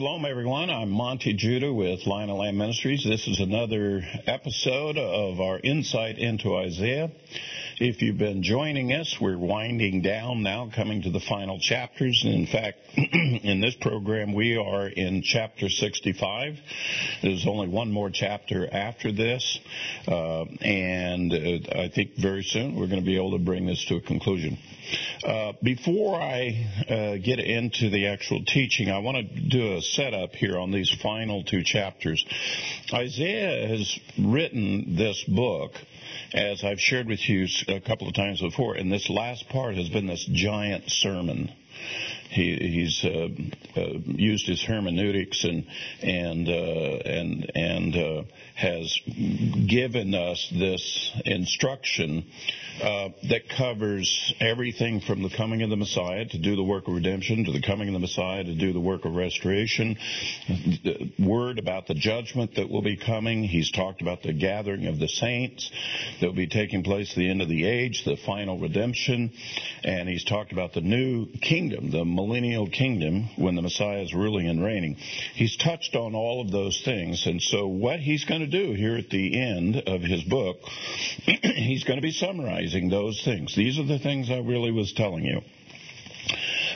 Shalom, everyone. I'm Monte Judah with Lion and Lamb Ministries. This is another episode of our insight into Isaiah. If you've been joining us, we're winding down now, coming to the final chapters. In fact, in this program, we are in chapter 65. There's only one more chapter after this. Uh, and uh, I think very soon we're going to be able to bring this to a conclusion. Uh, before I uh, get into the actual teaching, I want to do a setup here on these final two chapters. Isaiah has written this book, as I've shared with you a couple of times before, and this last part has been this giant sermon. He, he's uh, uh, used his hermeneutics and and uh, and and uh, has given us this instruction uh, that covers everything from the coming of the Messiah to do the work of redemption, to the coming of the Messiah to do the work of restoration. The word about the judgment that will be coming. He's talked about the gathering of the saints that will be taking place at the end of the age, the final redemption, and he's talked about the new kingdom, the millennial kingdom when the Messiah is ruling and reigning. He's touched on all of those things, and so what he's going to do here at the end of his book, he's going to be summarizing those things. These are the things I really was telling you.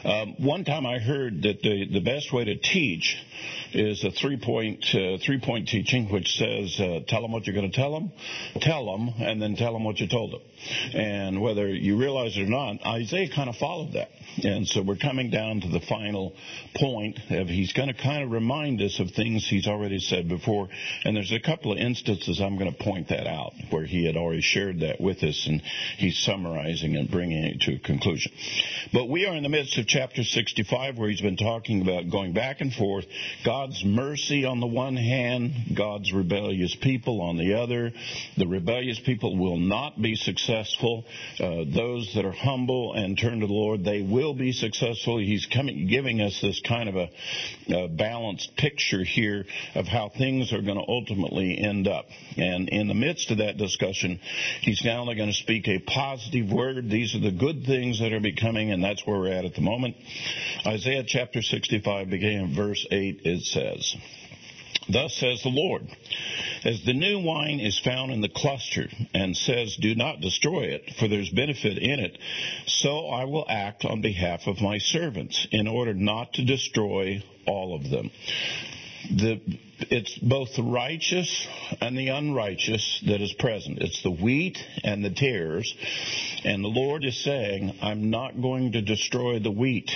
Um, one time I heard that the, the best way to teach is a three point uh, three point teaching, which says uh, tell them what you're going to tell them, tell them, and then tell them what you told them. And whether you realize it or not, Isaiah kind of followed that. And so we're coming down to the final point of he's going to kind of remind us of things he's already said before. And there's a couple of instances I'm going to point that out where he had already shared that with us and he's summarizing and bringing it to a conclusion. But we are in the midst of chapter 65 where he's been talking about going back and forth, God's mercy on the one hand, God's rebellious people on the other. The rebellious people will not be successful. Uh, those that are humble and turn to the Lord, they will be successful. He's coming, giving us this kind of a, a balanced picture here of how things are going to ultimately end up. And in the midst of that discussion, he's now going to speak a positive word. These are the good things that are becoming, and that's where we're at at the moment. Isaiah chapter 65, beginning in verse 8, says, Thus says the Lord, as the new wine is found in the cluster and says, do not destroy it, for there's benefit in it, so I will act on behalf of my servants in order not to destroy all of them. The, it's both the righteous and the unrighteous that is present. It's the wheat and the tares. And the Lord is saying, I'm not going to destroy the wheat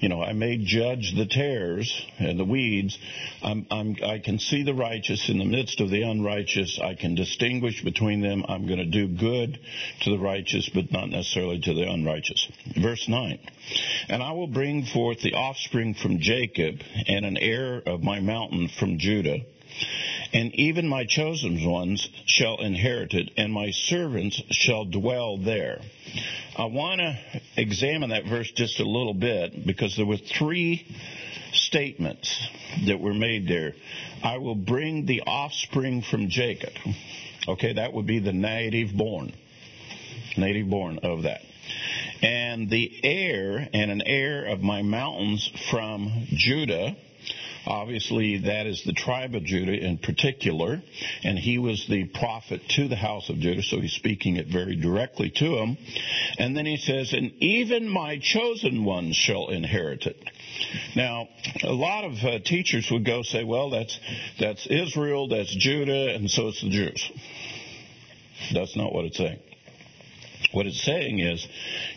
you know, I may judge the tares and the weeds. I'm, I'm, I can see the righteous in the midst of the unrighteous. I can distinguish between them. I'm going to do good to the righteous, but not necessarily to the unrighteous. Verse 9. And I will bring forth the offspring from Jacob and an heir of my mountain from Judah and even my chosen ones shall inherit it, and my servants shall dwell there. I want to examine that verse just a little bit because there were three statements that were made there. I will bring the offspring from Jacob. Okay, that would be the native born. Native born of that. And the heir and an heir of my mountains from Judah Obviously, that is the tribe of Judah in particular, and he was the prophet to the house of Judah, so he's speaking it very directly to him. And then he says, and even my chosen ones shall inherit it. Now, a lot of uh, teachers would go say, well, that's, that's Israel, that's Judah, and so it's the Jews. That's not what it's saying. What it's saying is,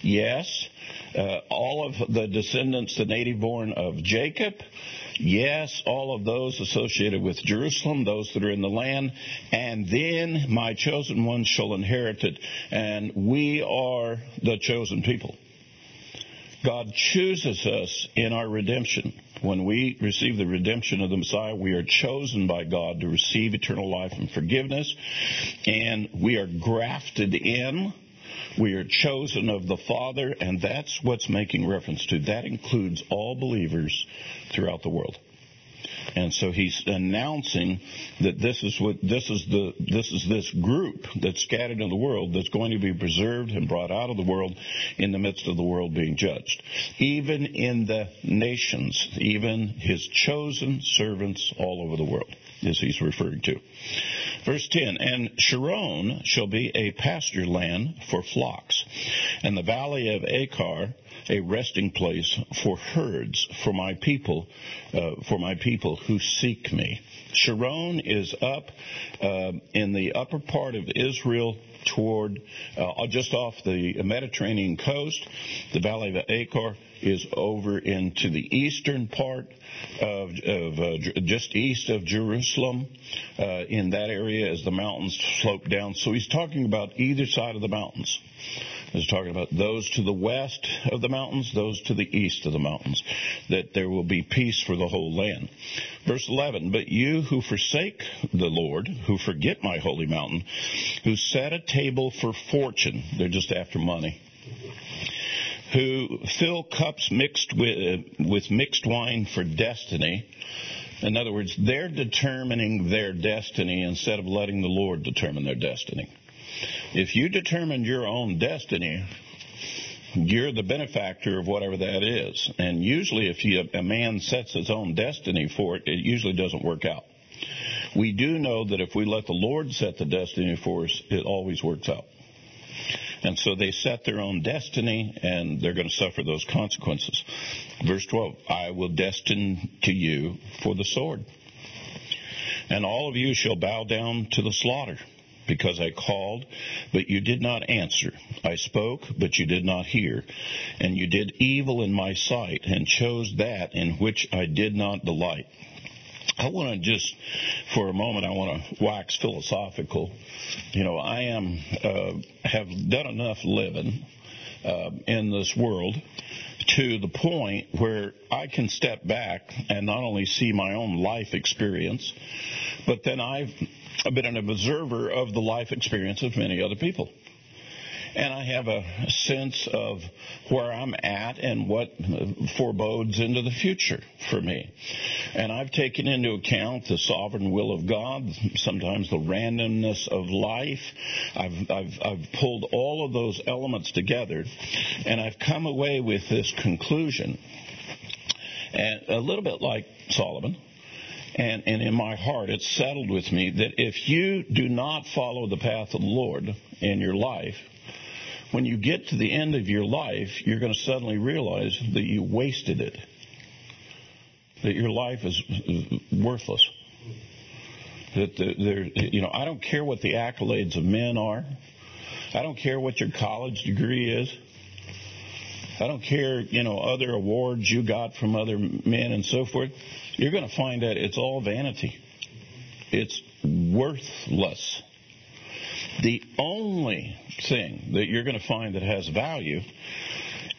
yes, uh, all of the descendants, the native born of Jacob, Yes, all of those associated with Jerusalem, those that are in the land, and then my chosen ones shall inherit it, and we are the chosen people. God chooses us in our redemption. When we receive the redemption of the Messiah, we are chosen by God to receive eternal life and forgiveness, and we are grafted in we are chosen of the Father, and that's what's making reference to. That includes all believers throughout the world. And so he's announcing that this is what this is the this is this group that's scattered in the world that's going to be preserved and brought out of the world in the midst of the world being judged. Even in the nations, even his chosen servants all over the world, as he's referring to. Verse 10, and Sharon shall be a pasture land for flocks, and the valley of Achor a resting place for herds for my people, uh, for my people who seek me. Sharon is up uh, in the upper part of Israel toward uh, just off the Mediterranean coast. The valley of Achor is over into the eastern part of, of uh, just east of Jerusalem. Uh, in that area, as the mountains slope down. So he's talking about either side of the mountains. He's talking about those to the west of the mountains, those to the east of the mountains, that there will be peace for the whole land. Verse 11, but you who forsake the Lord, who forget my holy mountain, who set a table for fortune, they're just after money, who fill cups mixed with, with mixed wine for destiny, in other words, they're determining their destiny instead of letting the Lord determine their destiny. If you determine your own destiny, you're the benefactor of whatever that is. And usually, if you, a man sets his own destiny for it, it usually doesn't work out. We do know that if we let the Lord set the destiny for us, it always works out. And so they set their own destiny and they're going to suffer those consequences. Verse 12, I will destine to you for the sword. And all of you shall bow down to the slaughter because I called, but you did not answer. I spoke, but you did not hear. And you did evil in my sight and chose that in which I did not delight. I want to just, for a moment, I want to wax philosophical. You know, I am, uh, have done enough living uh, in this world to the point where I can step back and not only see my own life experience, but then I've been an observer of the life experience of many other people. And I have a sense of where I'm at and what forebodes into the future for me. And I've taken into account the sovereign will of God, sometimes the randomness of life. I've, I've, I've pulled all of those elements together, and I've come away with this conclusion. And a little bit like Solomon, and, and in my heart, it's settled with me that if you do not follow the path of the Lord in your life, when you get to the end of your life, you're going to suddenly realize that you wasted it. That your life is worthless. That there, you know, I don't care what the accolades of men are. I don't care what your college degree is. I don't care, you know, other awards you got from other men and so forth. You're going to find that it's all vanity. It's worthless. The only thing that you're going to find that has value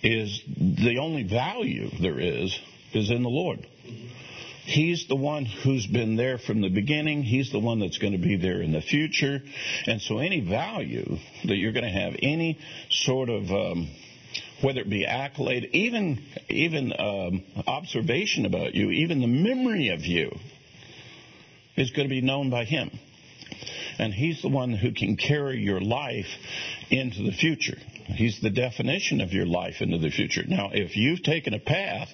is the only value there is is in the Lord. He's the one who's been there from the beginning. He's the one that's going to be there in the future. And so any value that you're going to have, any sort of um, whether it be accolade, even even um, observation about you, even the memory of you, is going to be known by Him. And He's the one who can carry your life into the future. He's the definition of your life into the future. Now, if you've taken a path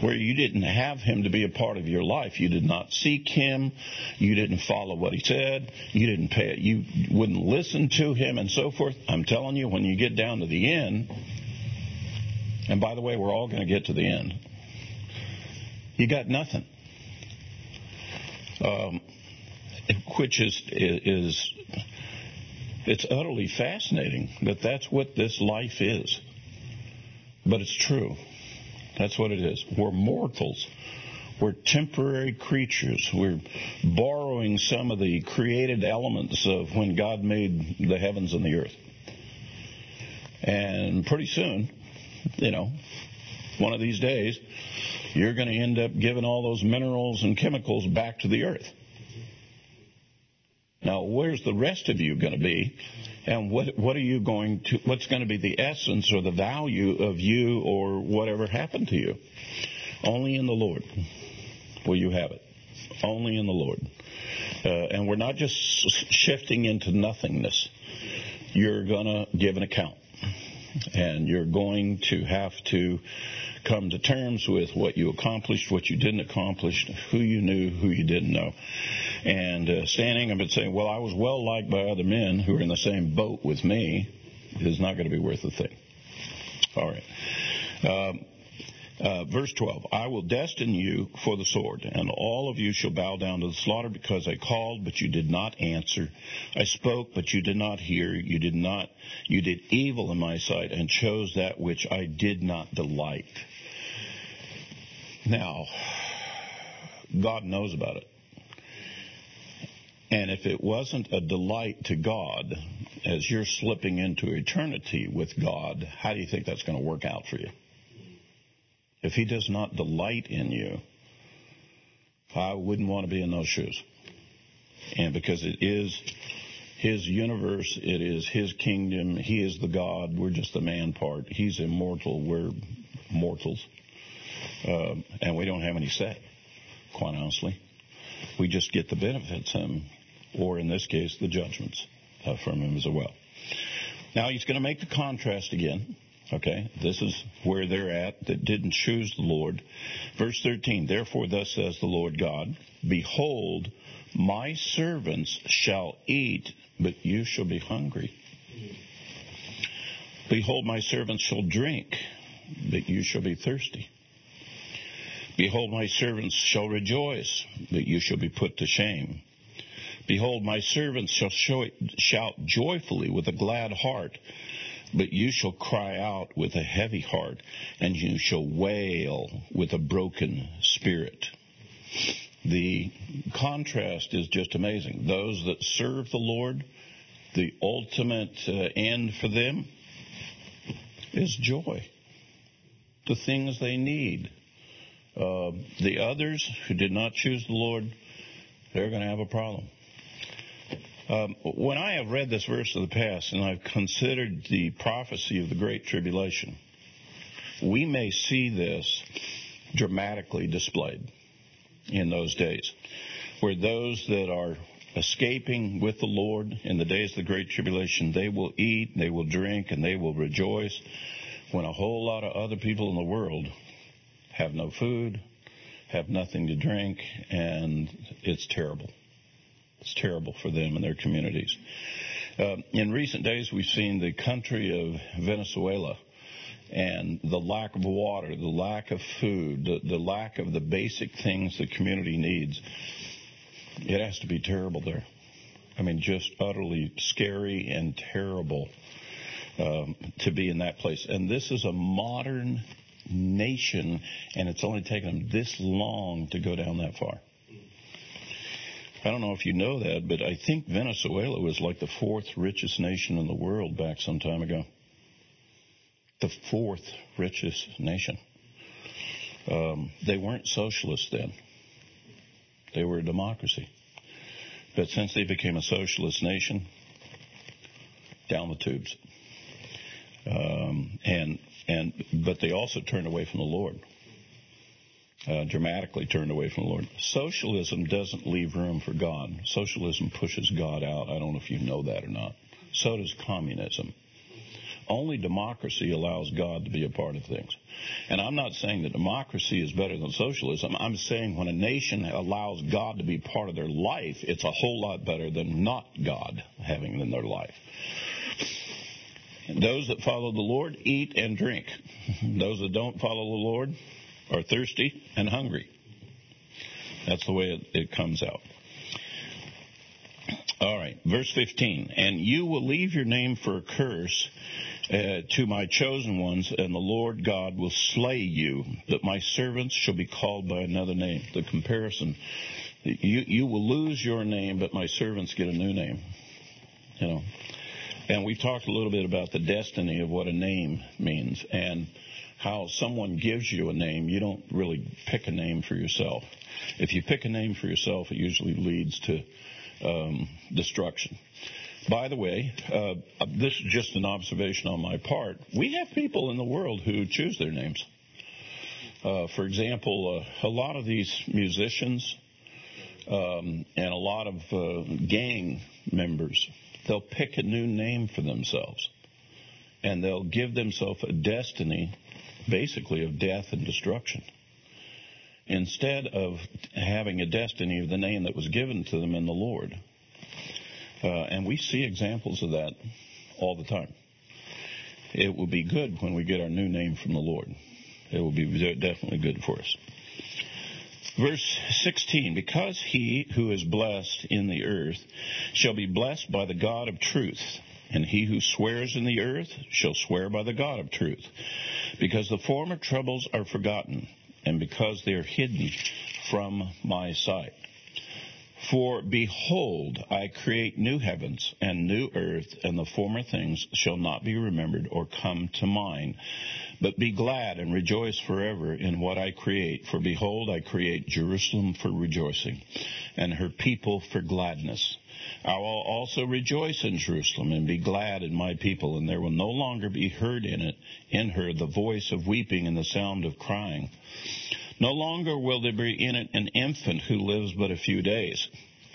where you didn't have him to be a part of your life, you did not seek him, you didn't follow what he said, you didn't pay it, you wouldn't listen to him and so forth, I'm telling you, when you get down to the end, and by the way, we're all going to get to the end. You got nothing. Um, which is is it's utterly fascinating that that's what this life is. But it's true. That's what it is. We're mortals. We're temporary creatures. We're borrowing some of the created elements of when God made the heavens and the earth. And pretty soon, you know, one of these days, you're going to end up giving all those minerals and chemicals back to the earth. Now, where's the rest of you going to be? And what, what are you going to, what's going to be the essence or the value of you or whatever happened to you? Only in the Lord will you have it. only in the Lord. Uh, and we're not just shifting into nothingness. You're going to give an account. And you're going to have to come to terms with what you accomplished, what you didn't accomplish, who you knew, who you didn't know. And uh, standing up and saying, well, I was well liked by other men who are in the same boat with me is not going to be worth a thing. All right. Um, uh, verse 12, I will destine you for the sword, and all of you shall bow down to the slaughter because I called, but you did not answer. I spoke, but you did not hear. You did not, you did evil in my sight and chose that which I did not delight. Now, God knows about it. And if it wasn't a delight to God as you're slipping into eternity with God, how do you think that's going to work out for you? If He does not delight in you, I wouldn't want to be in those shoes. And because it is His universe, it is His kingdom, He is the God, we're just the man part. He's immortal, we're mortals. Um, and we don't have any say, quite honestly. We just get the benefits Him, or in this case, the judgments uh, from Him as well. Now He's going to make the contrast again Okay, this is where they're at that didn't choose the Lord. Verse 13, therefore thus says the Lord God, Behold, my servants shall eat, but you shall be hungry. Behold, my servants shall drink, but you shall be thirsty. Behold, my servants shall rejoice, but you shall be put to shame. Behold, my servants shall shout joyfully with a glad heart but you shall cry out with a heavy heart, and you shall wail with a broken spirit. The contrast is just amazing. Those that serve the Lord, the ultimate uh, end for them is joy. The things they need. Uh, the others who did not choose the Lord, they're going to have a problem. Um, when I have read this verse of the past and I've considered the prophecy of the Great Tribulation, we may see this dramatically displayed in those days, where those that are escaping with the Lord in the days of the Great Tribulation, they will eat, they will drink, and they will rejoice, when a whole lot of other people in the world have no food, have nothing to drink, and it's terrible. It's terrible for them and their communities. Uh, in recent days, we've seen the country of Venezuela and the lack of water, the lack of food, the, the lack of the basic things the community needs. It has to be terrible there. I mean, just utterly scary and terrible um, to be in that place. And this is a modern nation, and it's only taken them this long to go down that far. I don't know if you know that, but I think Venezuela was like the fourth richest nation in the world back some time ago. The fourth richest nation. Um, they weren't socialists then. They were a democracy. But since they became a socialist nation, down the tubes. Um, and and but they also turned away from the Lord uh, dramatically turned away from the Lord. Socialism doesn't leave room for God. Socialism pushes God out. I don't know if you know that or not. So does communism. Only democracy allows God to be a part of things. And I'm not saying that democracy is better than socialism. I'm saying when a nation allows God to be part of their life, it's a whole lot better than not God having in their life. Those that follow the Lord eat and drink. Those that don't follow the Lord are thirsty and hungry. That's the way it, it comes out. All right, verse 15. And you will leave your name for a curse uh, to my chosen ones, and the Lord God will slay you, that my servants shall be called by another name. The comparison. You, you will lose your name, but my servants get a new name. You know. And we've talked a little bit about the destiny of what a name means. And how someone gives you a name, you don't really pick a name for yourself. If you pick a name for yourself, it usually leads to um, destruction. By the way, uh, this is just an observation on my part. We have people in the world who choose their names. Uh, for example, uh, a lot of these musicians um, and a lot of uh, gang members, they'll pick a new name for themselves. And they'll give themselves a destiny, basically, of death and destruction. Instead of having a destiny of the name that was given to them in the Lord. Uh, and we see examples of that all the time. It will be good when we get our new name from the Lord. It will be definitely good for us. Verse 16, because he who is blessed in the earth shall be blessed by the God of truth, and he who swears in the earth shall swear by the God of truth, because the former troubles are forgotten, and because they are hidden from my sight. For behold, I create new heavens and new earth, and the former things shall not be remembered or come to mind. But be glad and rejoice forever in what I create. For behold, I create Jerusalem for rejoicing, and her people for gladness. I will also rejoice in Jerusalem and be glad in my people, and there will no longer be heard in it, in her, the voice of weeping and the sound of crying. No longer will there be in it an infant who lives but a few days,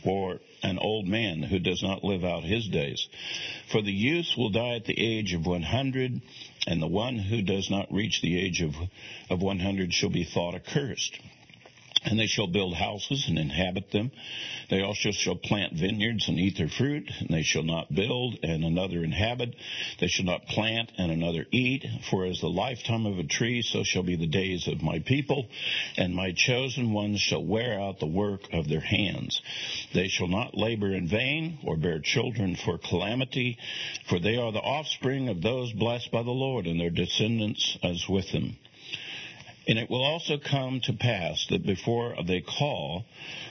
or an old man who does not live out his days. For the youth will die at the age of 100, and the one who does not reach the age of, of 100 shall be thought accursed. And they shall build houses and inhabit them. They also shall plant vineyards and eat their fruit, and they shall not build and another inhabit. They shall not plant and another eat. For as the lifetime of a tree, so shall be the days of my people, and my chosen ones shall wear out the work of their hands. They shall not labor in vain or bear children for calamity, for they are the offspring of those blessed by the Lord, and their descendants as with them. And it will also come to pass that before they call,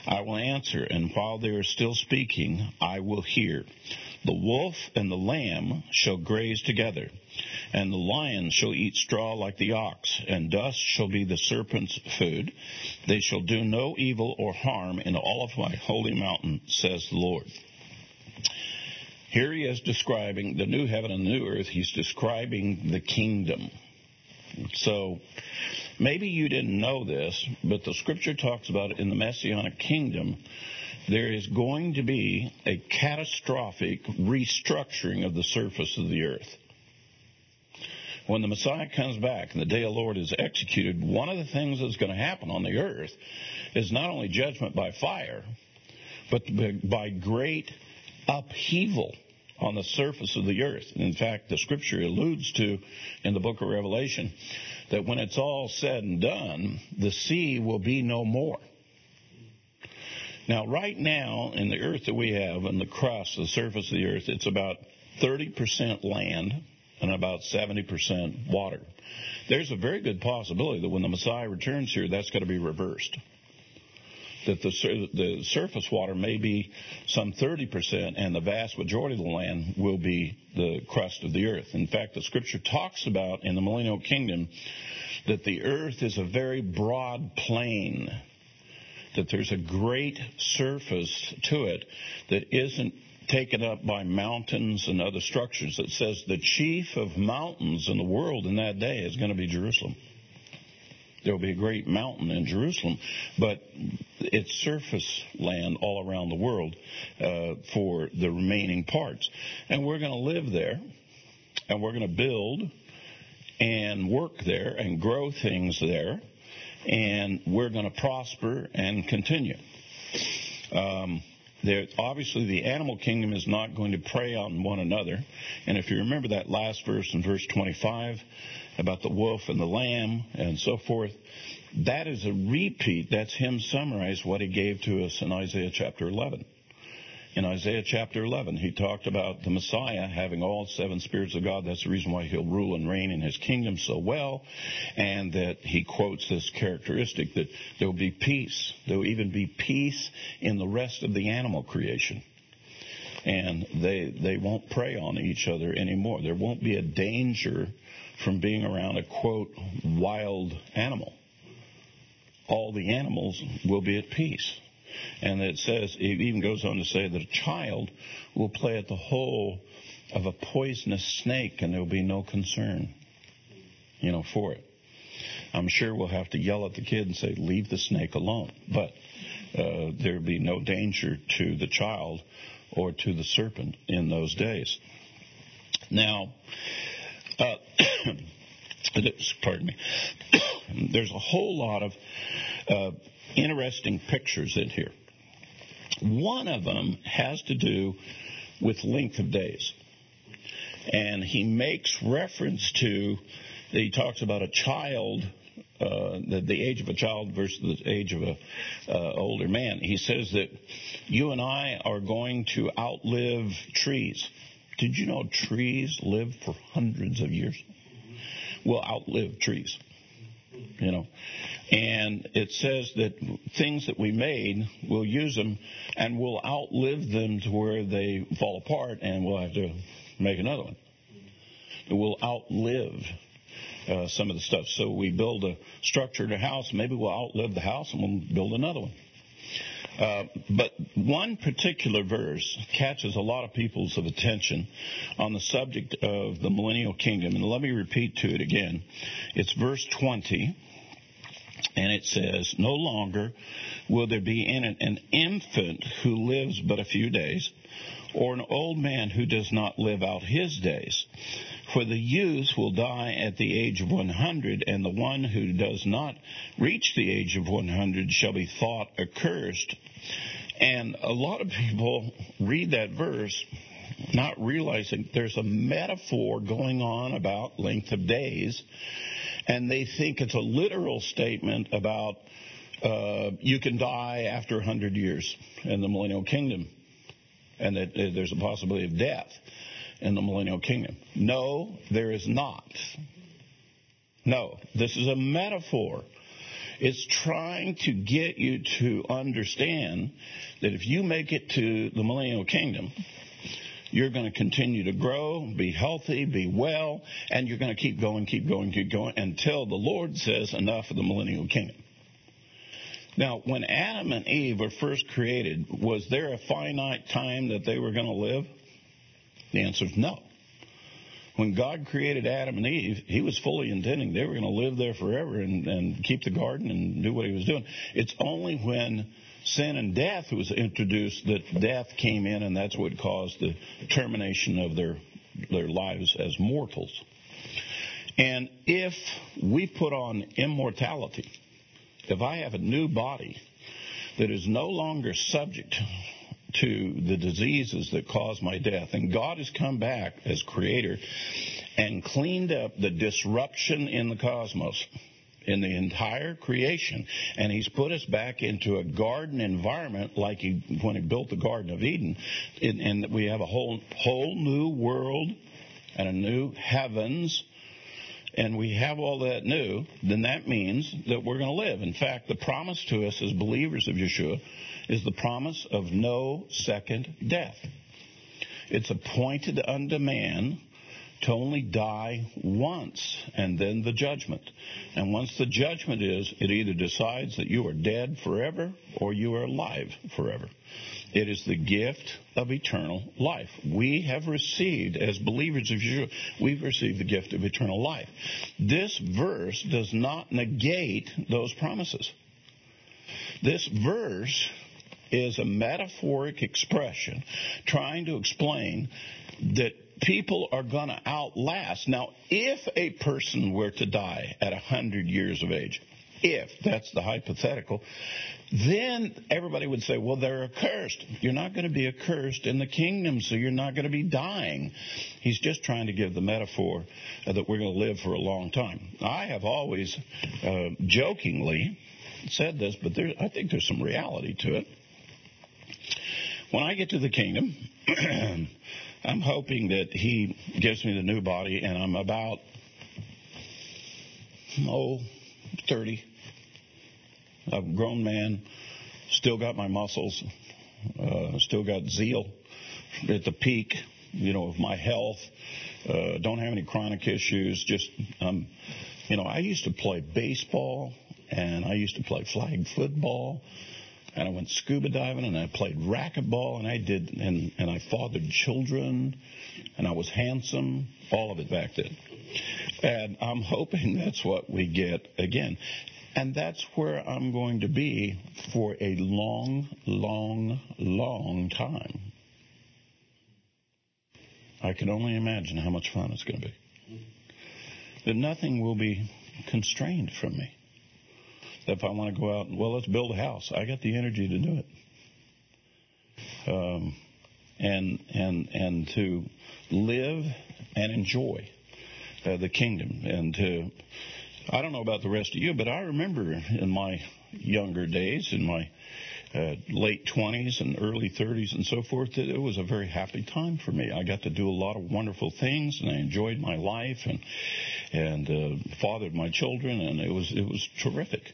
I will answer, and while they are still speaking, I will hear. The wolf and the lamb shall graze together, and the lion shall eat straw like the ox, and dust shall be the serpent's food. They shall do no evil or harm in all of my holy mountain, says the Lord. Here he is describing the new heaven and new earth. He's describing the kingdom. So maybe you didn't know this, but the scripture talks about in the Messianic kingdom. There is going to be a catastrophic restructuring of the surface of the earth. When the Messiah comes back and the day of the Lord is executed, one of the things that's going to happen on the earth is not only judgment by fire, but by great upheaval on the surface of the earth. And In fact, the scripture alludes to in the book of Revelation that when it's all said and done, the sea will be no more. Now, right now, in the earth that we have, in the crust, the surface of the earth, it's about 30% land and about 70% water. There's a very good possibility that when the Messiah returns here, that's going to be reversed that the, the surface water may be some 30%, and the vast majority of the land will be the crust of the earth. In fact, the scripture talks about in the millennial kingdom that the earth is a very broad plain, that there's a great surface to it that isn't taken up by mountains and other structures. It says the chief of mountains in the world in that day is going to be Jerusalem there will be a great mountain in Jerusalem, but it's surface land all around the world uh, for the remaining parts. And we're going to live there, and we're going to build and work there and grow things there, and we're going to prosper and continue. Um, there, obviously, the animal kingdom is not going to prey on one another. And if you remember that last verse in verse 25, about the wolf and the lamb and so forth. That is a repeat. That's him summarize what he gave to us in Isaiah chapter 11. In Isaiah chapter 11, he talked about the Messiah having all seven spirits of God. That's the reason why he'll rule and reign in his kingdom so well. And that he quotes this characteristic that there will be peace. There will even be peace in the rest of the animal creation and they they won't prey on each other anymore. There won't be a danger from being around a quote wild animal. All the animals will be at peace. And it says, it even goes on to say that a child will play at the hole of a poisonous snake and there will be no concern, you know, for it. I'm sure we'll have to yell at the kid and say, leave the snake alone. But uh, there will be no danger to the child or to the serpent in those days. Now, uh, pardon me, there's a whole lot of uh, interesting pictures in here. One of them has to do with length of days. And he makes reference to, he talks about a child, uh, the, the, age of a child versus the age of an uh, older man. He says that you and I are going to outlive trees. Did you know trees live for hundreds of years? We'll outlive trees you know. And it says that things that we made, we'll use them and we'll outlive them to where they fall apart and we'll have to make another one. We'll outlive uh, some of the stuff. So we build a structure to a house, maybe we'll outlive the house and we'll build another one. Uh, but one particular verse catches a lot of people's attention on the subject of the millennial kingdom. And let me repeat to it again. It's verse 20. And it says, No longer will there be in it an infant who lives but a few days, or an old man who does not live out his days. For the youth will die at the age of 100, and the one who does not reach the age of 100 shall be thought accursed. And a lot of people read that verse not realizing there's a metaphor going on about length of days, and they think it's a literal statement about uh, you can die after 100 years in the millennial kingdom, and that uh, there's a possibility of death in the millennial kingdom. No, there is not. No, this is a metaphor. It's trying to get you to understand that if you make it to the millennial kingdom, you're going to continue to grow, be healthy, be well, and you're going to keep going, keep going, keep going until the Lord says enough of the millennial kingdom. Now, when Adam and Eve were first created, was there a finite time that they were going to live? The answer is no. When God created Adam and Eve, He was fully intending they were going to live there forever and, and keep the garden and do what He was doing. It's only when sin and death was introduced that death came in, and that's what caused the termination of their their lives as mortals. And if we put on immortality, if I have a new body that is no longer subject to the diseases that caused my death. And God has come back as creator and cleaned up the disruption in the cosmos, in the entire creation, and He's put us back into a garden environment like he, when He built the Garden of Eden. And, and we have a whole, whole new world and a new heavens and we have all that new, then that means that we're going to live. In fact, the promise to us as believers of Yeshua is the promise of no second death. It's appointed unto man to only die once and then the judgment. And once the judgment is, it either decides that you are dead forever or you are alive forever. It is the gift of eternal life. We have received, as believers of Yeshua, we've received the gift of eternal life. This verse does not negate those promises. This verse is a metaphoric expression trying to explain that people are going to outlast. Now, if a person were to die at 100 years of age, if that's the hypothetical, then everybody would say, well, they're accursed. You're not going to be accursed in the kingdom, so you're not going to be dying. He's just trying to give the metaphor that we're going to live for a long time. I have always uh, jokingly said this, but there, I think there's some reality to it. When I get to the kingdom, I'm hoping that he gives me the new body, and I'm about, oh, 30. A grown man, still got my muscles, uh, still got zeal at the peak, you know, of my health. Uh, don't have any chronic issues. Just, um, you know, I used to play baseball and I used to play flag football and I went scuba diving and I played racquetball and I did and and I fathered children and I was handsome, all of it back then. And I'm hoping that's what we get again. And that's where I'm going to be for a long, long, long time. I can only imagine how much fun it's going to be. That nothing will be constrained from me. If I want to go out, well, let's build a house. I got the energy to do it. Um, and and and to live and enjoy uh, the kingdom and to I don't know about the rest of you, but I remember in my younger days, in my uh, late 20s and early 30s and so forth, that it was a very happy time for me. I got to do a lot of wonderful things, and I enjoyed my life and and uh, fathered my children, and it was it was terrific.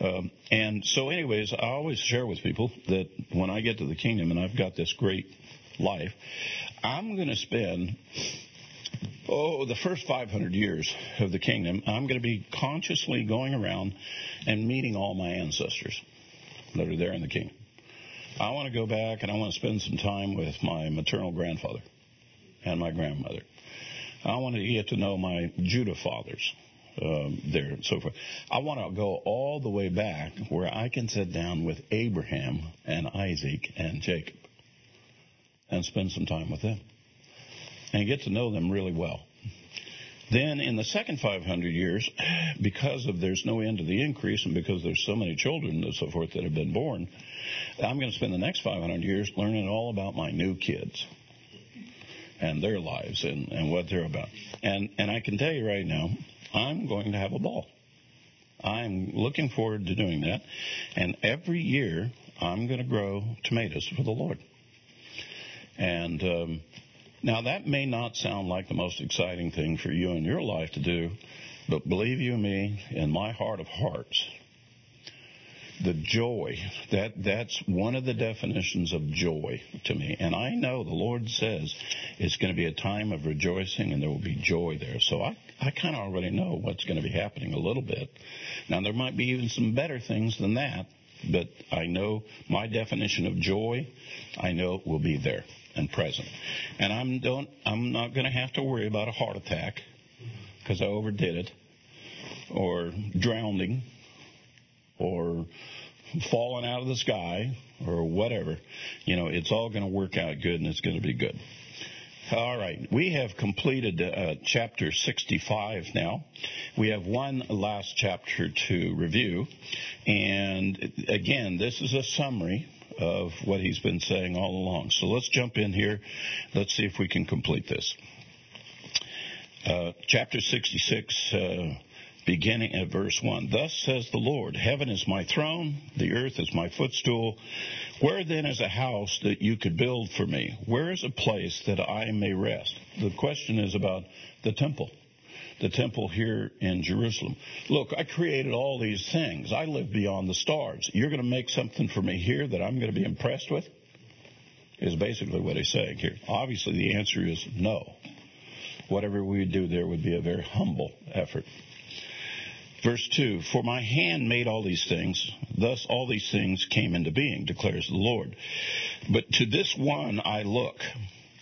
Um, and so, anyways, I always share with people that when I get to the kingdom and I've got this great life, I'm going to spend oh, the first 500 years of the kingdom, I'm going to be consciously going around and meeting all my ancestors that are there in the kingdom. I want to go back and I want to spend some time with my maternal grandfather and my grandmother. I want to get to know my Judah fathers um, there and so forth. I want to go all the way back where I can sit down with Abraham and Isaac and Jacob and spend some time with them and get to know them really well. Then in the second 500 years, because of there's no end to the increase and because there's so many children and so forth that have been born, I'm going to spend the next 500 years learning all about my new kids and their lives and, and what they're about. And, and I can tell you right now, I'm going to have a ball. I'm looking forward to doing that. And every year, I'm going to grow tomatoes for the Lord. And um, now, that may not sound like the most exciting thing for you in your life to do, but believe you me, in my heart of hearts, the joy that that's one of the definitions of joy to me and i know the lord says it's going to be a time of rejoicing and there will be joy there so i i kind of already know what's going to be happening a little bit now there might be even some better things than that but i know my definition of joy i know it will be there and present. And I'm don't I'm not going to have to worry about a heart attack because I overdid it, or drowning, or falling out of the sky, or whatever. You know, it's all going to work out good, and it's going to be good. All right, we have completed uh, chapter 65 now. We have one last chapter to review. And again, this is a summary of what he's been saying all along. So let's jump in here. Let's see if we can complete this. Uh, chapter 66, uh, beginning at verse 1. Thus says the Lord, Heaven is my throne, the earth is my footstool. Where then is a house that you could build for me? Where is a place that I may rest? The question is about the temple the temple here in Jerusalem. Look, I created all these things. I live beyond the stars. You're going to make something for me here that I'm going to be impressed with? Is basically what he's saying here. Obviously, the answer is no. Whatever we do there would be a very humble effort. Verse 2 For my hand made all these things, thus all these things came into being, declares the Lord. But to this one I look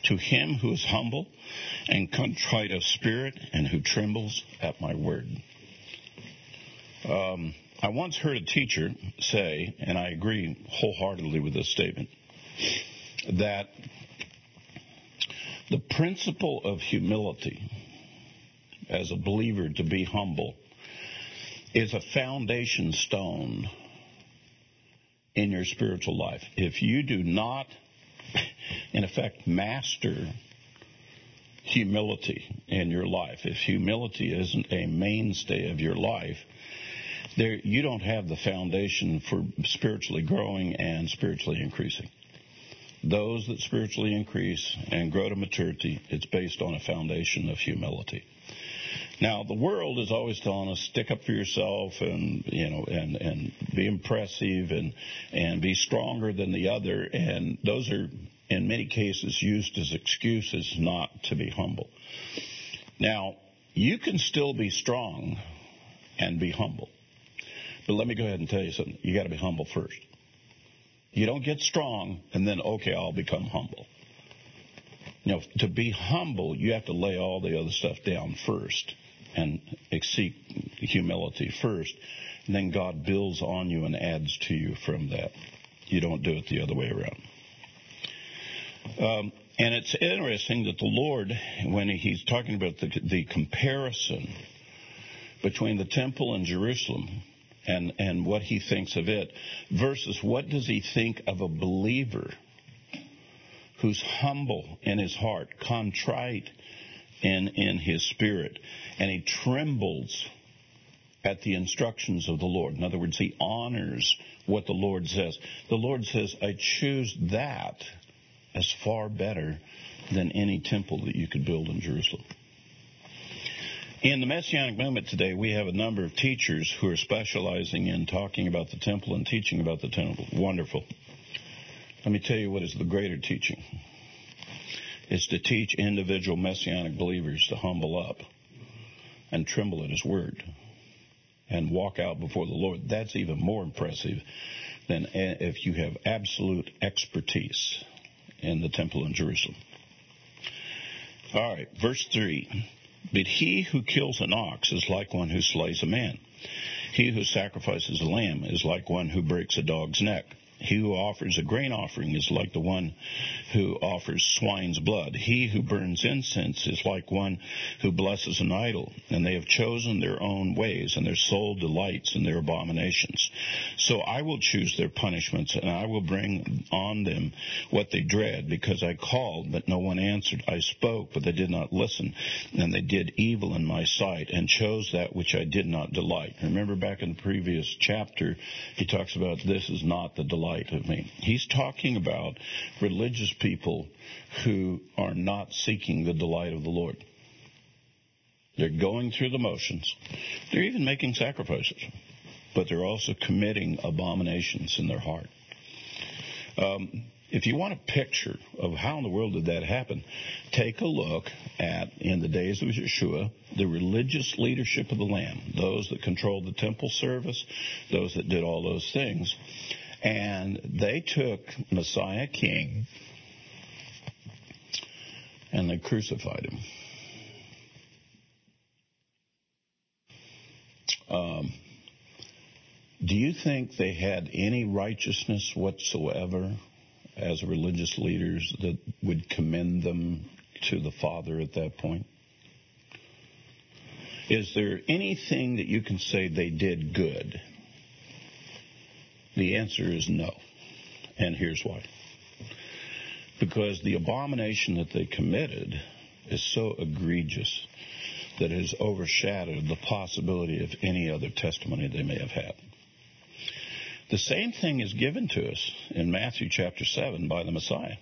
to him who is humble and contrite of spirit and who trembles at my word. Um, I once heard a teacher say, and I agree wholeheartedly with this statement, that the principle of humility as a believer to be humble is a foundation stone in your spiritual life. If you do not in effect, master humility in your life. If humility isn't a mainstay of your life, there you don't have the foundation for spiritually growing and spiritually increasing. Those that spiritually increase and grow to maturity, it's based on a foundation of humility. Now, the world is always telling us stick up for yourself and you know and and be impressive and and be stronger than the other, and those are in many cases used as excuses not to be humble. Now, you can still be strong and be humble, but let me go ahead and tell you something. You got to be humble first. You don't get strong and then okay, I'll become humble. You know, to be humble, you have to lay all the other stuff down first and seek humility first, then God builds on you and adds to you from that. You don't do it the other way around. Um, and it's interesting that the Lord, when he's talking about the, the comparison between the temple and Jerusalem and, and what he thinks of it versus what does he think of a believer who's humble in his heart, contrite in, in his spirit, and he trembles at the instructions of the Lord. In other words, he honors what the Lord says. The Lord says, I choose that as far better than any temple that you could build in Jerusalem. In the Messianic movement today, we have a number of teachers who are specializing in talking about the temple and teaching about the temple. Wonderful. Let me tell you what is the greater teaching. It's to teach individual Messianic believers to humble up and tremble at His word and walk out before the Lord. That's even more impressive than if you have absolute expertise in the temple in Jerusalem. All right, verse 3. But he who kills an ox is like one who slays a man. He who sacrifices a lamb is like one who breaks a dog's neck. He who offers a grain offering is like the one who offers swine's blood. He who burns incense is like one who blesses an idol. And they have chosen their own ways, and their soul delights in their abominations. So I will choose their punishments, and I will bring on them what they dread, because I called, but no one answered. I spoke, but they did not listen. And they did evil in my sight, and chose that which I did not delight. Remember back in the previous chapter, he talks about this is not the delight delight of me. He's talking about religious people who are not seeking the delight of the Lord. They're going through the motions. They're even making sacrifices, but they're also committing abominations in their heart. Um, if you want a picture of how in the world did that happen, take a look at, in the days of Yeshua, the religious leadership of the land, those that controlled the temple service, those that did all those things. And they took Messiah King and they crucified him. Um, do you think they had any righteousness whatsoever as religious leaders that would commend them to the Father at that point? Is there anything that you can say they did good? The answer is no. And here's why. Because the abomination that they committed is so egregious that it has overshadowed the possibility of any other testimony they may have had. The same thing is given to us in Matthew chapter 7 by the Messiah.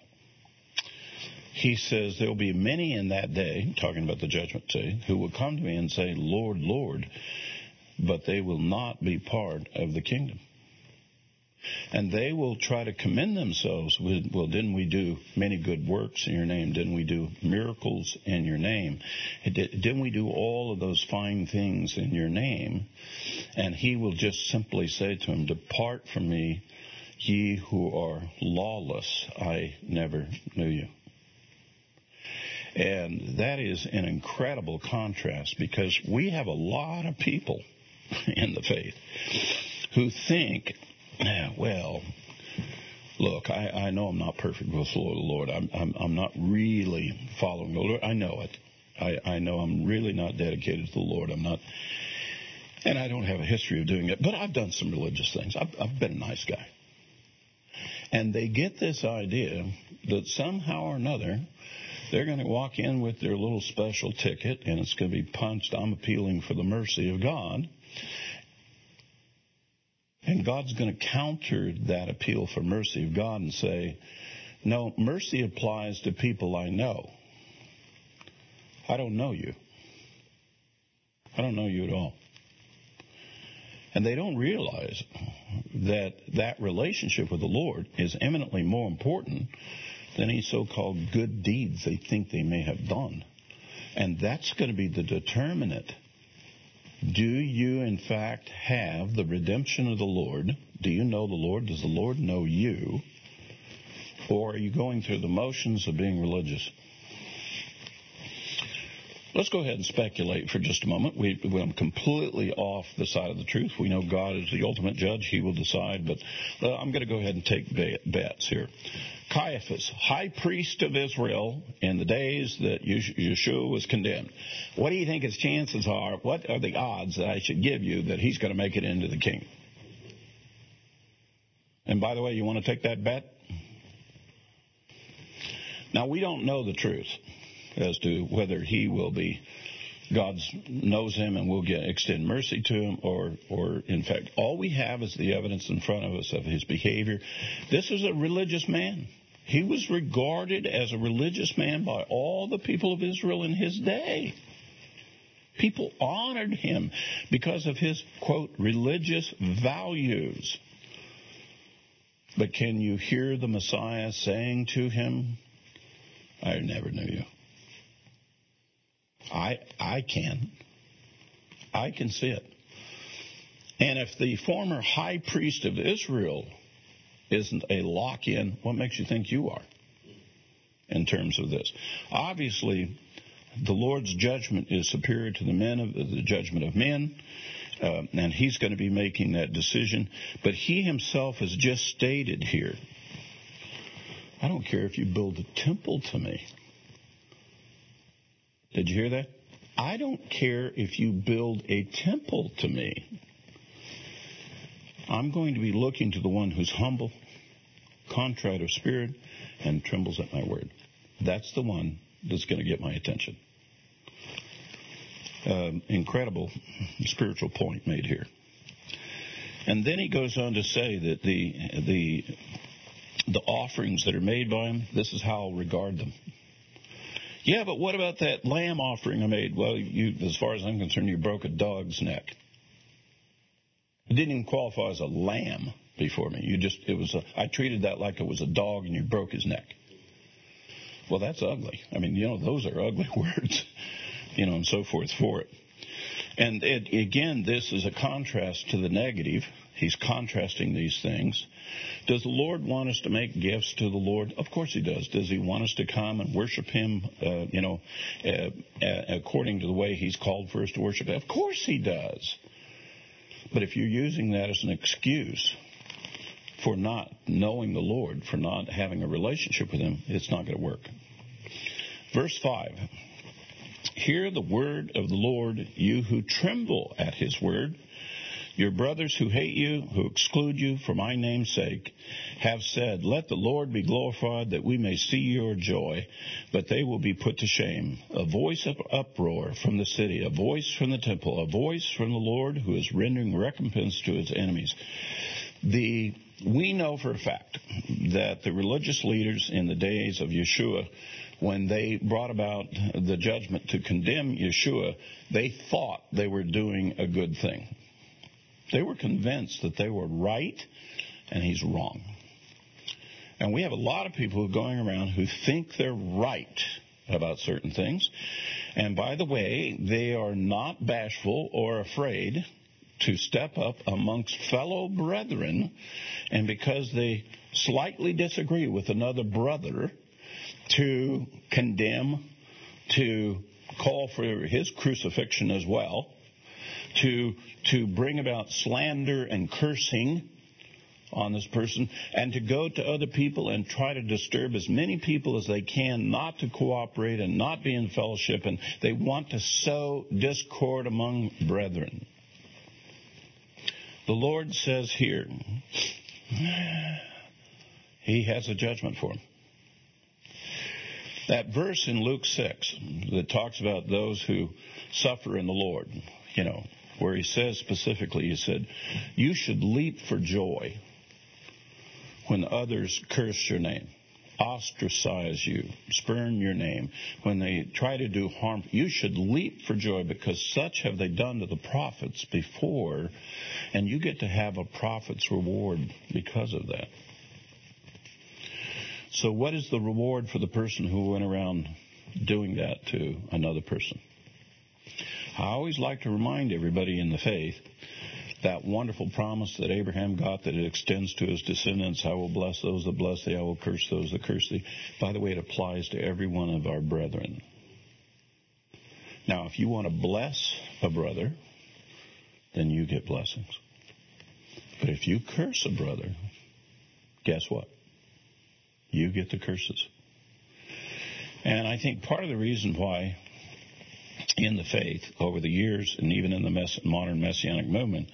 He says, There will be many in that day, talking about the judgment day, who will come to me and say, Lord, Lord, but they will not be part of the kingdom. And they will try to commend themselves with, well, didn't we do many good works in your name? Didn't we do miracles in your name? Didn't we do all of those fine things in your name? And he will just simply say to him, Depart from me, ye who are lawless. I never knew you. And that is an incredible contrast because we have a lot of people in the faith who think well, look, I, I know I'm not perfect before the Lord. I'm, I'm, I'm not really following the Lord. I know it. I, I know I'm really not dedicated to the Lord. I'm not, and I don't have a history of doing it, but I've done some religious things. I've, I've been a nice guy. And they get this idea that somehow or another, they're going to walk in with their little special ticket and it's going to be punched. I'm appealing for the mercy of God. And God's going to counter that appeal for mercy of God and say, no, mercy applies to people I know. I don't know you. I don't know you at all. And they don't realize that that relationship with the Lord is eminently more important than any so-called good deeds they think they may have done. And that's going to be the determinant do you, in fact, have the redemption of the Lord? Do you know the Lord? Does the Lord know you? Or are you going through the motions of being religious? Let's go ahead and speculate for just a moment. We went completely off the side of the truth. We know God is the ultimate judge. He will decide, but uh, I'm going to go ahead and take bets here. Caiaphas, high priest of Israel in the days that Yeshua was condemned. What do you think his chances are? What are the odds that I should give you that he's going to make it into the king? And by the way, you want to take that bet? Now, we don't know the truth as to whether he will be God knows him and will get extend mercy to him, or, or in fact, all we have is the evidence in front of us of his behavior. This is a religious man. He was regarded as a religious man by all the people of Israel in his day. People honored him because of his, quote, religious values. But can you hear the Messiah saying to him, I never knew you? I, I can. I can see it. And if the former high priest of Israel isn't a lock in, what makes you think you are in terms of this? Obviously, the Lord's judgment is superior to the men of the judgment of men, uh, and He's going to be making that decision. But He Himself has just stated here, I don't care if you build a temple to me. Did you hear that? I don't care if you build a temple to me. I'm going to be looking to the one who's humble, contrite of spirit, and trembles at my word. That's the one that's going to get my attention. Uh, incredible spiritual point made here. And then he goes on to say that the the the offerings that are made by him, this is how I'll regard them. Yeah, but what about that lamb offering I made? Well, you, as far as I'm concerned, you broke a dog's neck. It didn't even qualify as a lamb before me. You just, it was a, I treated that like it was a dog and you broke his neck. Well, that's ugly. I mean, you know, those are ugly words, you know, and so forth for it. And it, again, this is a contrast to the negative. He's contrasting these things. Does the Lord want us to make gifts to the Lord? Of course He does. Does He want us to come and worship Him, uh, you know, uh, uh, according to the way He's called for us to worship? Of course He does. But if you're using that as an excuse for not knowing the Lord, for not having a relationship with Him, it's not going to work. Verse 5. Hear the word of the Lord, you who tremble at his word. Your brothers who hate you, who exclude you for my name's sake, have said, Let the Lord be glorified that we may see your joy, but they will be put to shame. A voice of uproar from the city, a voice from the temple, a voice from the Lord who is rendering recompense to his enemies. The, we know for a fact that the religious leaders in the days of Yeshua when they brought about the judgment to condemn Yeshua, they thought they were doing a good thing. They were convinced that they were right and he's wrong. And we have a lot of people going around who think they're right about certain things. And by the way, they are not bashful or afraid to step up amongst fellow brethren. And because they slightly disagree with another brother, to condemn, to call for his crucifixion as well, to, to bring about slander and cursing on this person, and to go to other people and try to disturb as many people as they can not to cooperate and not be in fellowship, and they want to sow discord among brethren. The Lord says here, He has a judgment for them. That verse in Luke 6 that talks about those who suffer in the Lord, you know, where he says specifically, he said, You should leap for joy when others curse your name, ostracize you, spurn your name, when they try to do harm. You should leap for joy because such have they done to the prophets before, and you get to have a prophet's reward because of that. So, what is the reward for the person who went around doing that to another person? I always like to remind everybody in the faith that wonderful promise that Abraham got that it extends to his descendants. I will bless those that bless thee. I will curse those that curse thee. By the way, it applies to every one of our brethren. Now, if you want to bless a brother, then you get blessings. But if you curse a brother, guess what? You get the curses. And I think part of the reason why in the faith over the years and even in the mess- modern messianic movement,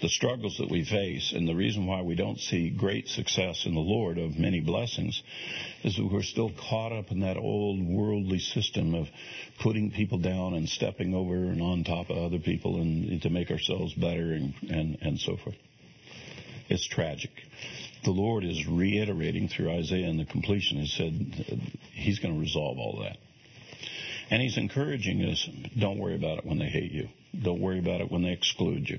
the struggles that we face and the reason why we don't see great success in the Lord of many blessings is that we're still caught up in that old worldly system of putting people down and stepping over and on top of other people and to make ourselves better and, and, and so forth. It's tragic. The Lord is reiterating through Isaiah in the completion. He said He's going to resolve all that. And He's encouraging us don't worry about it when they hate you. Don't worry about it when they exclude you.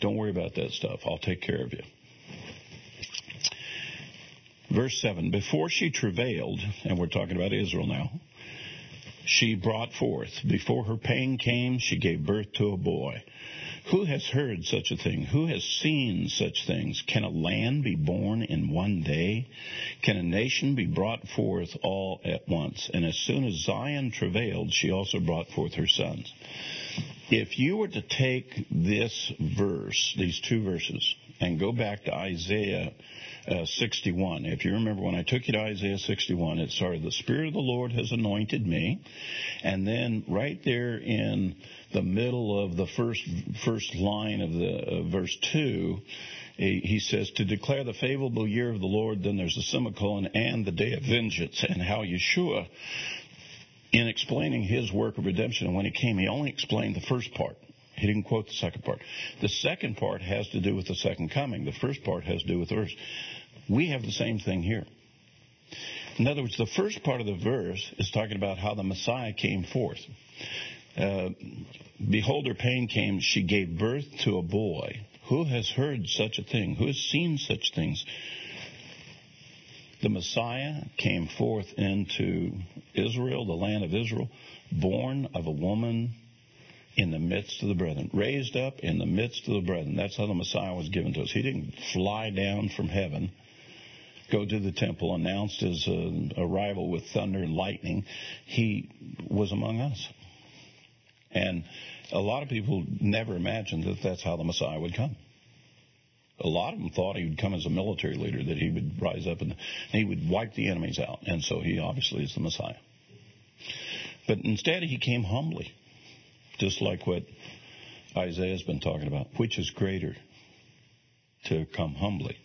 Don't worry about that stuff. I'll take care of you. Verse 7 Before she travailed, and we're talking about Israel now, she brought forth. Before her pain came, she gave birth to a boy. Who has heard such a thing? Who has seen such things? Can a land be born in one day? Can a nation be brought forth all at once? And as soon as Zion travailed, she also brought forth her sons. If you were to take this verse, these two verses, and go back to Isaiah uh, 61, if you remember when I took you to Isaiah 61, it started, The Spirit of the Lord has anointed me. And then right there in the middle of the first, first line of the uh, verse 2, he says, to declare the favorable year of the Lord, then there's a semicolon, and the day of vengeance, and how Yeshua in explaining his work of redemption, when he came, he only explained the first part. He didn't quote the second part. The second part has to do with the second coming. The first part has to do with the verse. We have the same thing here. In other words, the first part of the verse is talking about how the Messiah came forth. Uh, Behold, her pain came. She gave birth to a boy. Who has heard such a thing? Who has seen such things? The Messiah came forth into Israel, the land of Israel, born of a woman in the midst of the brethren, raised up in the midst of the brethren. That's how the Messiah was given to us. He didn't fly down from heaven, go to the temple, announced his uh, arrival with thunder and lightning. He was among us. And a lot of people never imagined that that's how the Messiah would come a lot of them thought he would come as a military leader, that he would rise up and he would wipe the enemies out. And so he obviously is the Messiah. But instead, he came humbly, just like what Isaiah's been talking about. Which is greater? To come humbly.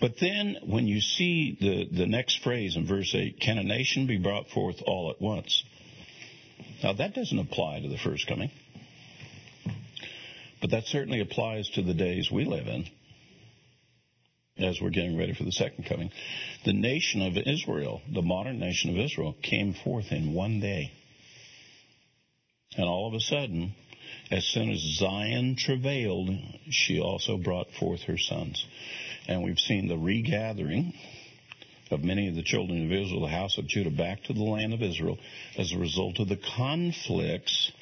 But then, when you see the, the next phrase in verse 8, can a nation be brought forth all at once? Now, that doesn't apply to the first coming. But that certainly applies to the days we live in as we're getting ready for the second coming. The nation of Israel, the modern nation of Israel, came forth in one day. And all of a sudden, as soon as Zion travailed, she also brought forth her sons. And we've seen the regathering of many of the children of Israel, the house of Judah, back to the land of Israel as a result of the conflicts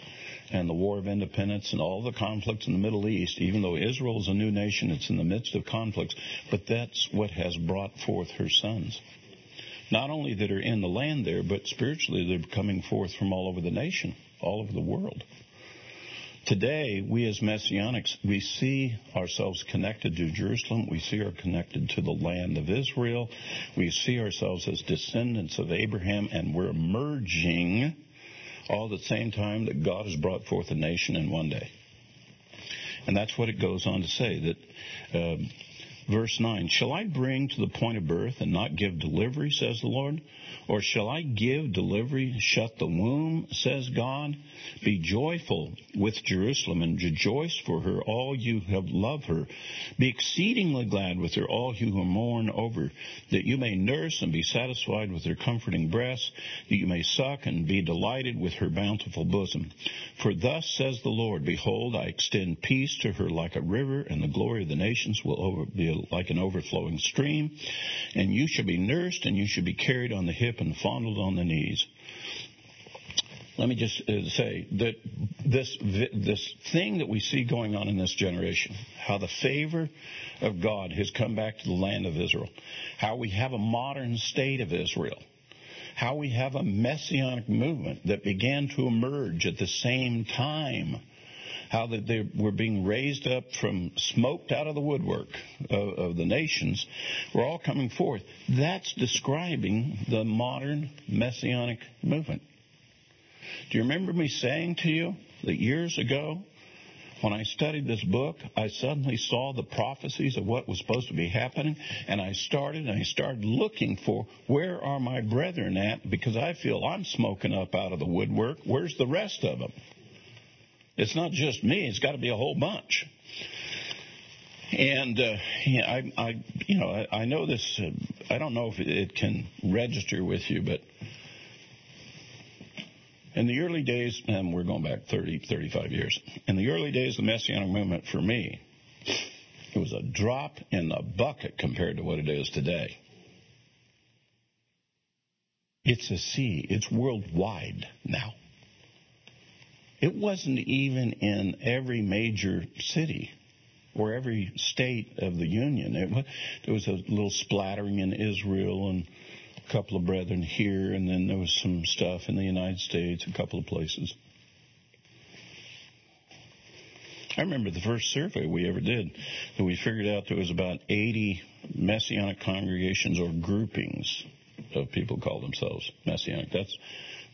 and the war of independence and all the conflicts in the Middle East, even though Israel is a new nation, it's in the midst of conflicts, but that's what has brought forth her sons. Not only that are in the land there, but spiritually they're coming forth from all over the nation, all over the world. Today, we as Messianics, we see ourselves connected to Jerusalem. We see ourselves connected to the land of Israel. We see ourselves as descendants of Abraham, and we're merging all at the same time that God has brought forth a nation in one day. And that's what it goes on to say that, uh, verse 9, Shall I bring to the point of birth and not give delivery, says the Lord? Or shall I give delivery, shut the womb, says God? Be joyful with Jerusalem and rejoice for her, all you who love her. Be exceedingly glad with her, all you who mourn over, that you may nurse and be satisfied with her comforting breasts, that you may suck and be delighted with her bountiful bosom. For thus says the Lord, Behold, I extend peace to her like a river, and the glory of the nations will over, be like an overflowing stream. And you shall be nursed, and you shall be carried on the hip and fondled on the knees. Let me just uh, say that this this thing that we see going on in this generation, how the favor of God has come back to the land of Israel, how we have a modern state of Israel, how we have a messianic movement that began to emerge at the same time how that they were being raised up from smoked out of the woodwork of, of the nations were all coming forth. That's describing the modern messianic movement. Do you remember me saying to you that years ago, when I studied this book, I suddenly saw the prophecies of what was supposed to be happening, and I started and I started looking for where are my brethren at because I feel I'm smoking up out of the woodwork. Where's the rest of them? It's not just me. It's got to be a whole bunch. And uh, yeah, I, I, you know, I, I know this. Uh, I don't know if it, can register with you, but in the early days, and we're going back 30, 35 years. In the early days of the Messianic movement, for me, it was a drop in the bucket compared to what it is today. It's a sea. It's worldwide now. It wasn't even in every major city or every state of the Union. It, there was a little splattering in Israel and a couple of brethren here, and then there was some stuff in the United States, a couple of places. I remember the first survey we ever did that we figured out there was about 80 messianic congregations or groupings of people call themselves messianic. That's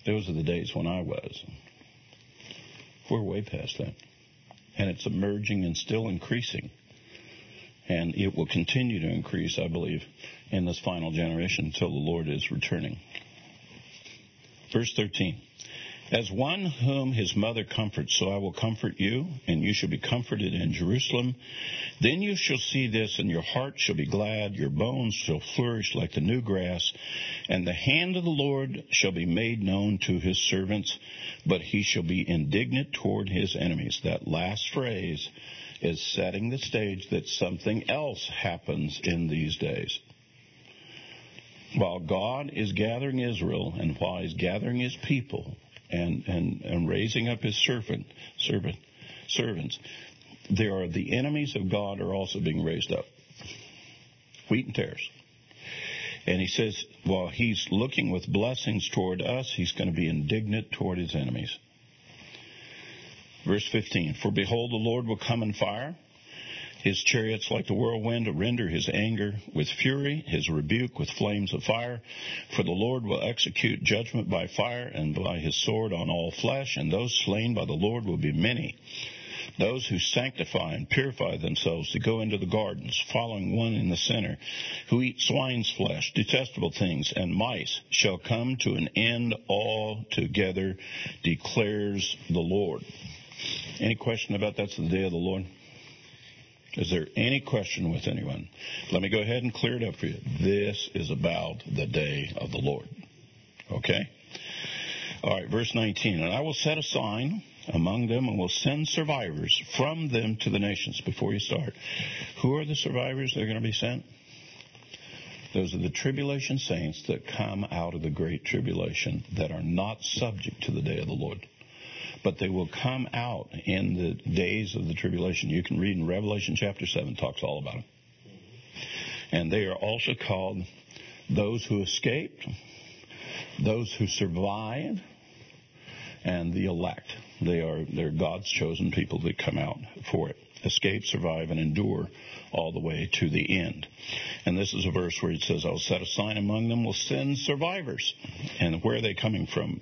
those are the days when I was. We're way past that. And it's emerging and still increasing. And it will continue to increase, I believe, in this final generation until the Lord is returning. Verse 13. As one whom his mother comforts, so I will comfort you, and you shall be comforted in Jerusalem. Then you shall see this, and your heart shall be glad, your bones shall flourish like the new grass, and the hand of the Lord shall be made known to his servants, but he shall be indignant toward his enemies. That last phrase is setting the stage that something else happens in these days while God is gathering Israel and while He's gathering His people, and, and, and raising up his servant, servant, servants, there are the enemies of God are also being raised up. Wheat and tares. And he says, while he's looking with blessings toward us, he's going to be indignant toward his enemies. Verse 15, For behold, the Lord will come in fire his chariots like the whirlwind render his anger with fury, his rebuke with flames of fire. For the Lord will execute judgment by fire and by his sword on all flesh, and those slain by the Lord will be many. Those who sanctify and purify themselves to go into the gardens, following one in the center, who eat swine's flesh, detestable things, and mice, shall come to an end altogether, declares the Lord. Any question about that's the day of the Lord? Is there any question with anyone? Let me go ahead and clear it up for you. This is about the day of the Lord. Okay? All right, verse 19. And I will set a sign among them and will send survivors from them to the nations before you start. Who are the survivors that are going to be sent? Those are the tribulation saints that come out of the great tribulation that are not subject to the day of the Lord but they will come out in the days of the tribulation. You can read in Revelation chapter 7, talks all about them. And they are also called those who escaped, those who survived, and the elect. They are they're God's chosen people that come out for it. Escape, survive, and endure all the way to the end. And this is a verse where it says, I'll set a sign among them, will send survivors. And where are they coming from?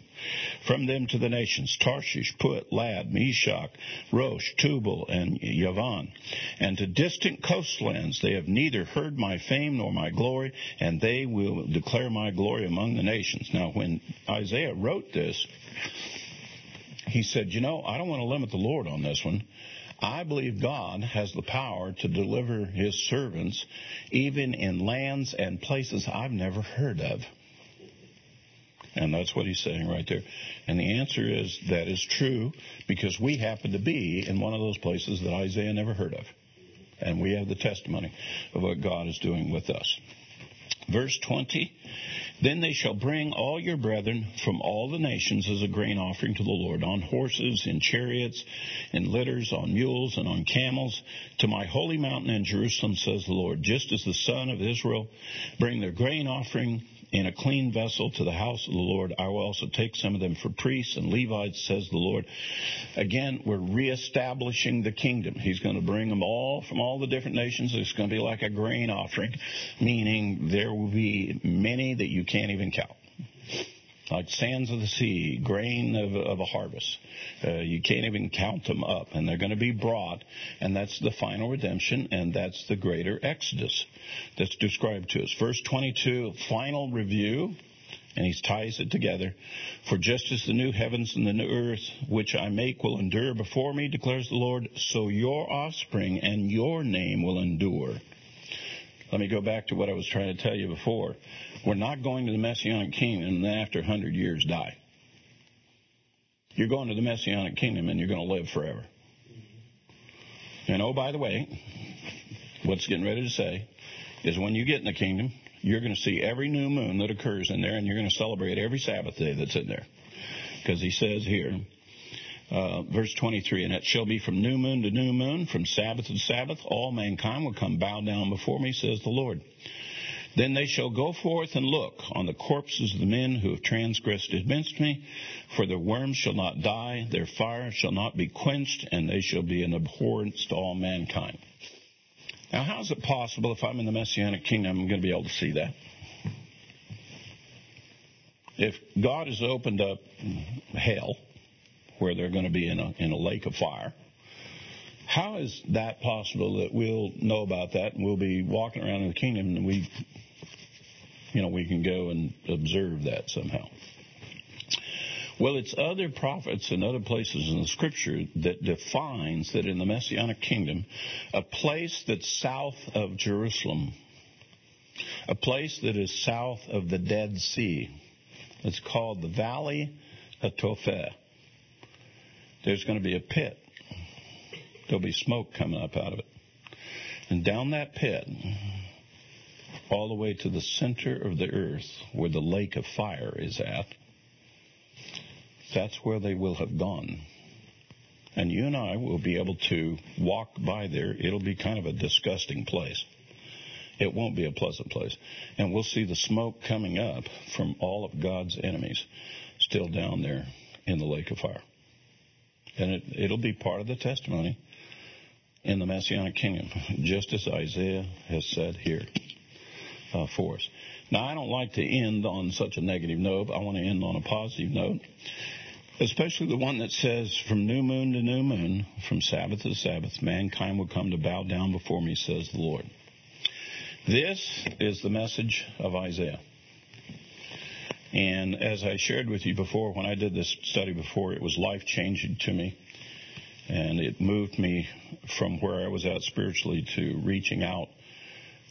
From them to the nations, Tarshish, Put, Lud, Meshech, Rosh, Tubal, and Yavan. And to distant coastlands they have neither heard my fame nor my glory, and they will declare my glory among the nations. Now when Isaiah wrote this, he said, you know, I don't want to limit the Lord on this one. I believe God has the power to deliver his servants even in lands and places I've never heard of. And that's what he's saying right there. And the answer is that is true because we happen to be in one of those places that Isaiah never heard of. And we have the testimony of what God is doing with us. Verse 20 Then they shall bring all your brethren from all the nations as a grain offering to the Lord, on horses, in chariots, in litters, on mules, and on camels, to my holy mountain in Jerusalem, says the Lord. Just as the son of Israel bring their grain offering in a clean vessel to the house of the Lord. I will also take some of them for priests and Levites, says the Lord. Again, we're reestablishing the kingdom. He's going to bring them all from all the different nations. It's going to be like a grain offering, meaning there will be many that you can't even count like sands of the sea, grain of, of a harvest. Uh, you can't even count them up, and they're going to be brought, and that's the final redemption, and that's the greater exodus that's described to us. Verse 22, final review, and he ties it together. For just as the new heavens and the new earth which I make will endure before me, declares the Lord, so your offspring and your name will endure. Let me go back to what I was trying to tell you before. We're not going to the Messianic kingdom and then after 100 years die. You're going to the Messianic kingdom and you're going to live forever. And oh, by the way, what's getting ready to say is when you get in the kingdom, you're going to see every new moon that occurs in there and you're going to celebrate every Sabbath day that's in there. Because he says here, uh, verse 23, and it shall be from new moon to new moon, from Sabbath to Sabbath, all mankind will come bow down before me, says the Lord. Then they shall go forth and look on the corpses of the men who have transgressed against me, for their worms shall not die, their fire shall not be quenched, and they shall be an abhorrence to all mankind. Now, how is it possible if I'm in the Messianic kingdom, I'm going to be able to see that? If God has opened up hell, where they're going to be in a, in a lake of fire, how is that possible that we'll know about that and we'll be walking around in the kingdom and we you know, we can go and observe that somehow. Well, it's other prophets and other places in the scripture that defines that in the Messianic kingdom, a place that's south of Jerusalem, a place that is south of the Dead Sea, it's called the Valley of Topheth. There's going to be a pit. There'll be smoke coming up out of it. And down that pit, all the way to the center of the earth where the lake of fire is at, that's where they will have gone. And you and I will be able to walk by there. It'll be kind of a disgusting place. It won't be a pleasant place. And we'll see the smoke coming up from all of God's enemies still down there in the lake of fire. And it, it'll be part of the testimony in the Messianic kingdom, just as Isaiah has said here uh, for us. Now, I don't like to end on such a negative note. I want to end on a positive note, especially the one that says, From new moon to new moon, from Sabbath to Sabbath, mankind will come to bow down before me, says the Lord. This is the message of Isaiah. And as I shared with you before, when I did this study before, it was life changing to me. And it moved me from where I was at spiritually to reaching out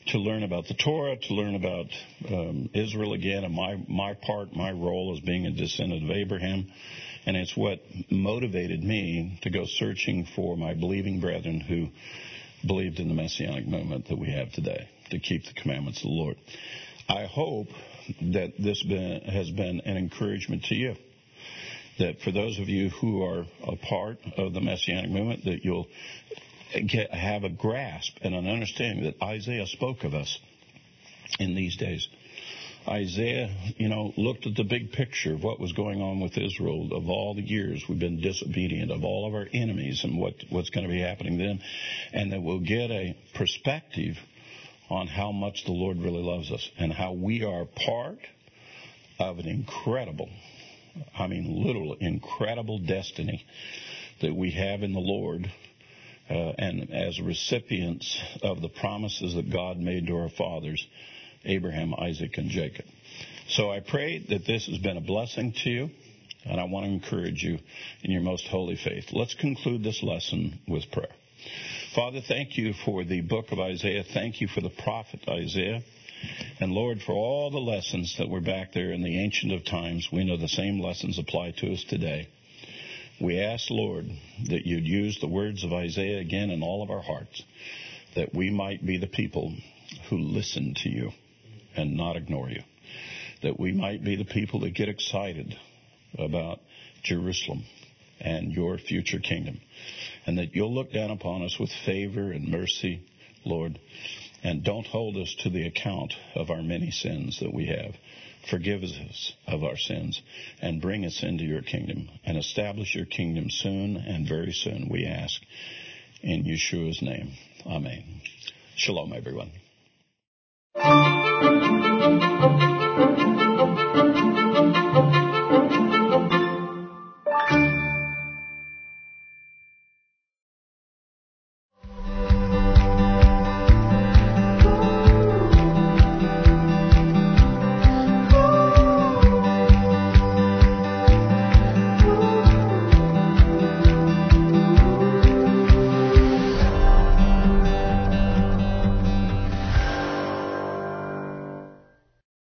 to learn about the Torah, to learn about um, Israel again, and my my part, my role as being a descendant of Abraham, and it's what motivated me to go searching for my believing brethren who believed in the messianic movement that we have today to keep the commandments of the Lord. I hope that this been, has been an encouragement to you. That for those of you who are a part of the messianic movement, that you'll get, have a grasp and an understanding that Isaiah spoke of us in these days. Isaiah, you know, looked at the big picture of what was going on with Israel, of all the years we've been disobedient, of all of our enemies and what, what's going to be happening then, and that we'll get a perspective on how much the Lord really loves us and how we are part of an incredible, I mean, literal incredible destiny that we have in the Lord uh, and as recipients of the promises that God made to our fathers, Abraham, Isaac, and Jacob. So I pray that this has been a blessing to you, and I want to encourage you in your most holy faith. Let's conclude this lesson with prayer. Father, thank you for the book of Isaiah. Thank you for the prophet Isaiah. And Lord, for all the lessons that were back there in the ancient of times, we know the same lessons apply to us today. We ask, Lord, that you'd use the words of Isaiah again in all of our hearts, that we might be the people who listen to you and not ignore you, that we might be the people that get excited about Jerusalem and your future kingdom, and that you'll look down upon us with favor and mercy, Lord, And don't hold us to the account of our many sins that we have. Forgive us of our sins and bring us into your kingdom and establish your kingdom soon and very soon, we ask. In Yeshua's name. Amen. Shalom, everyone.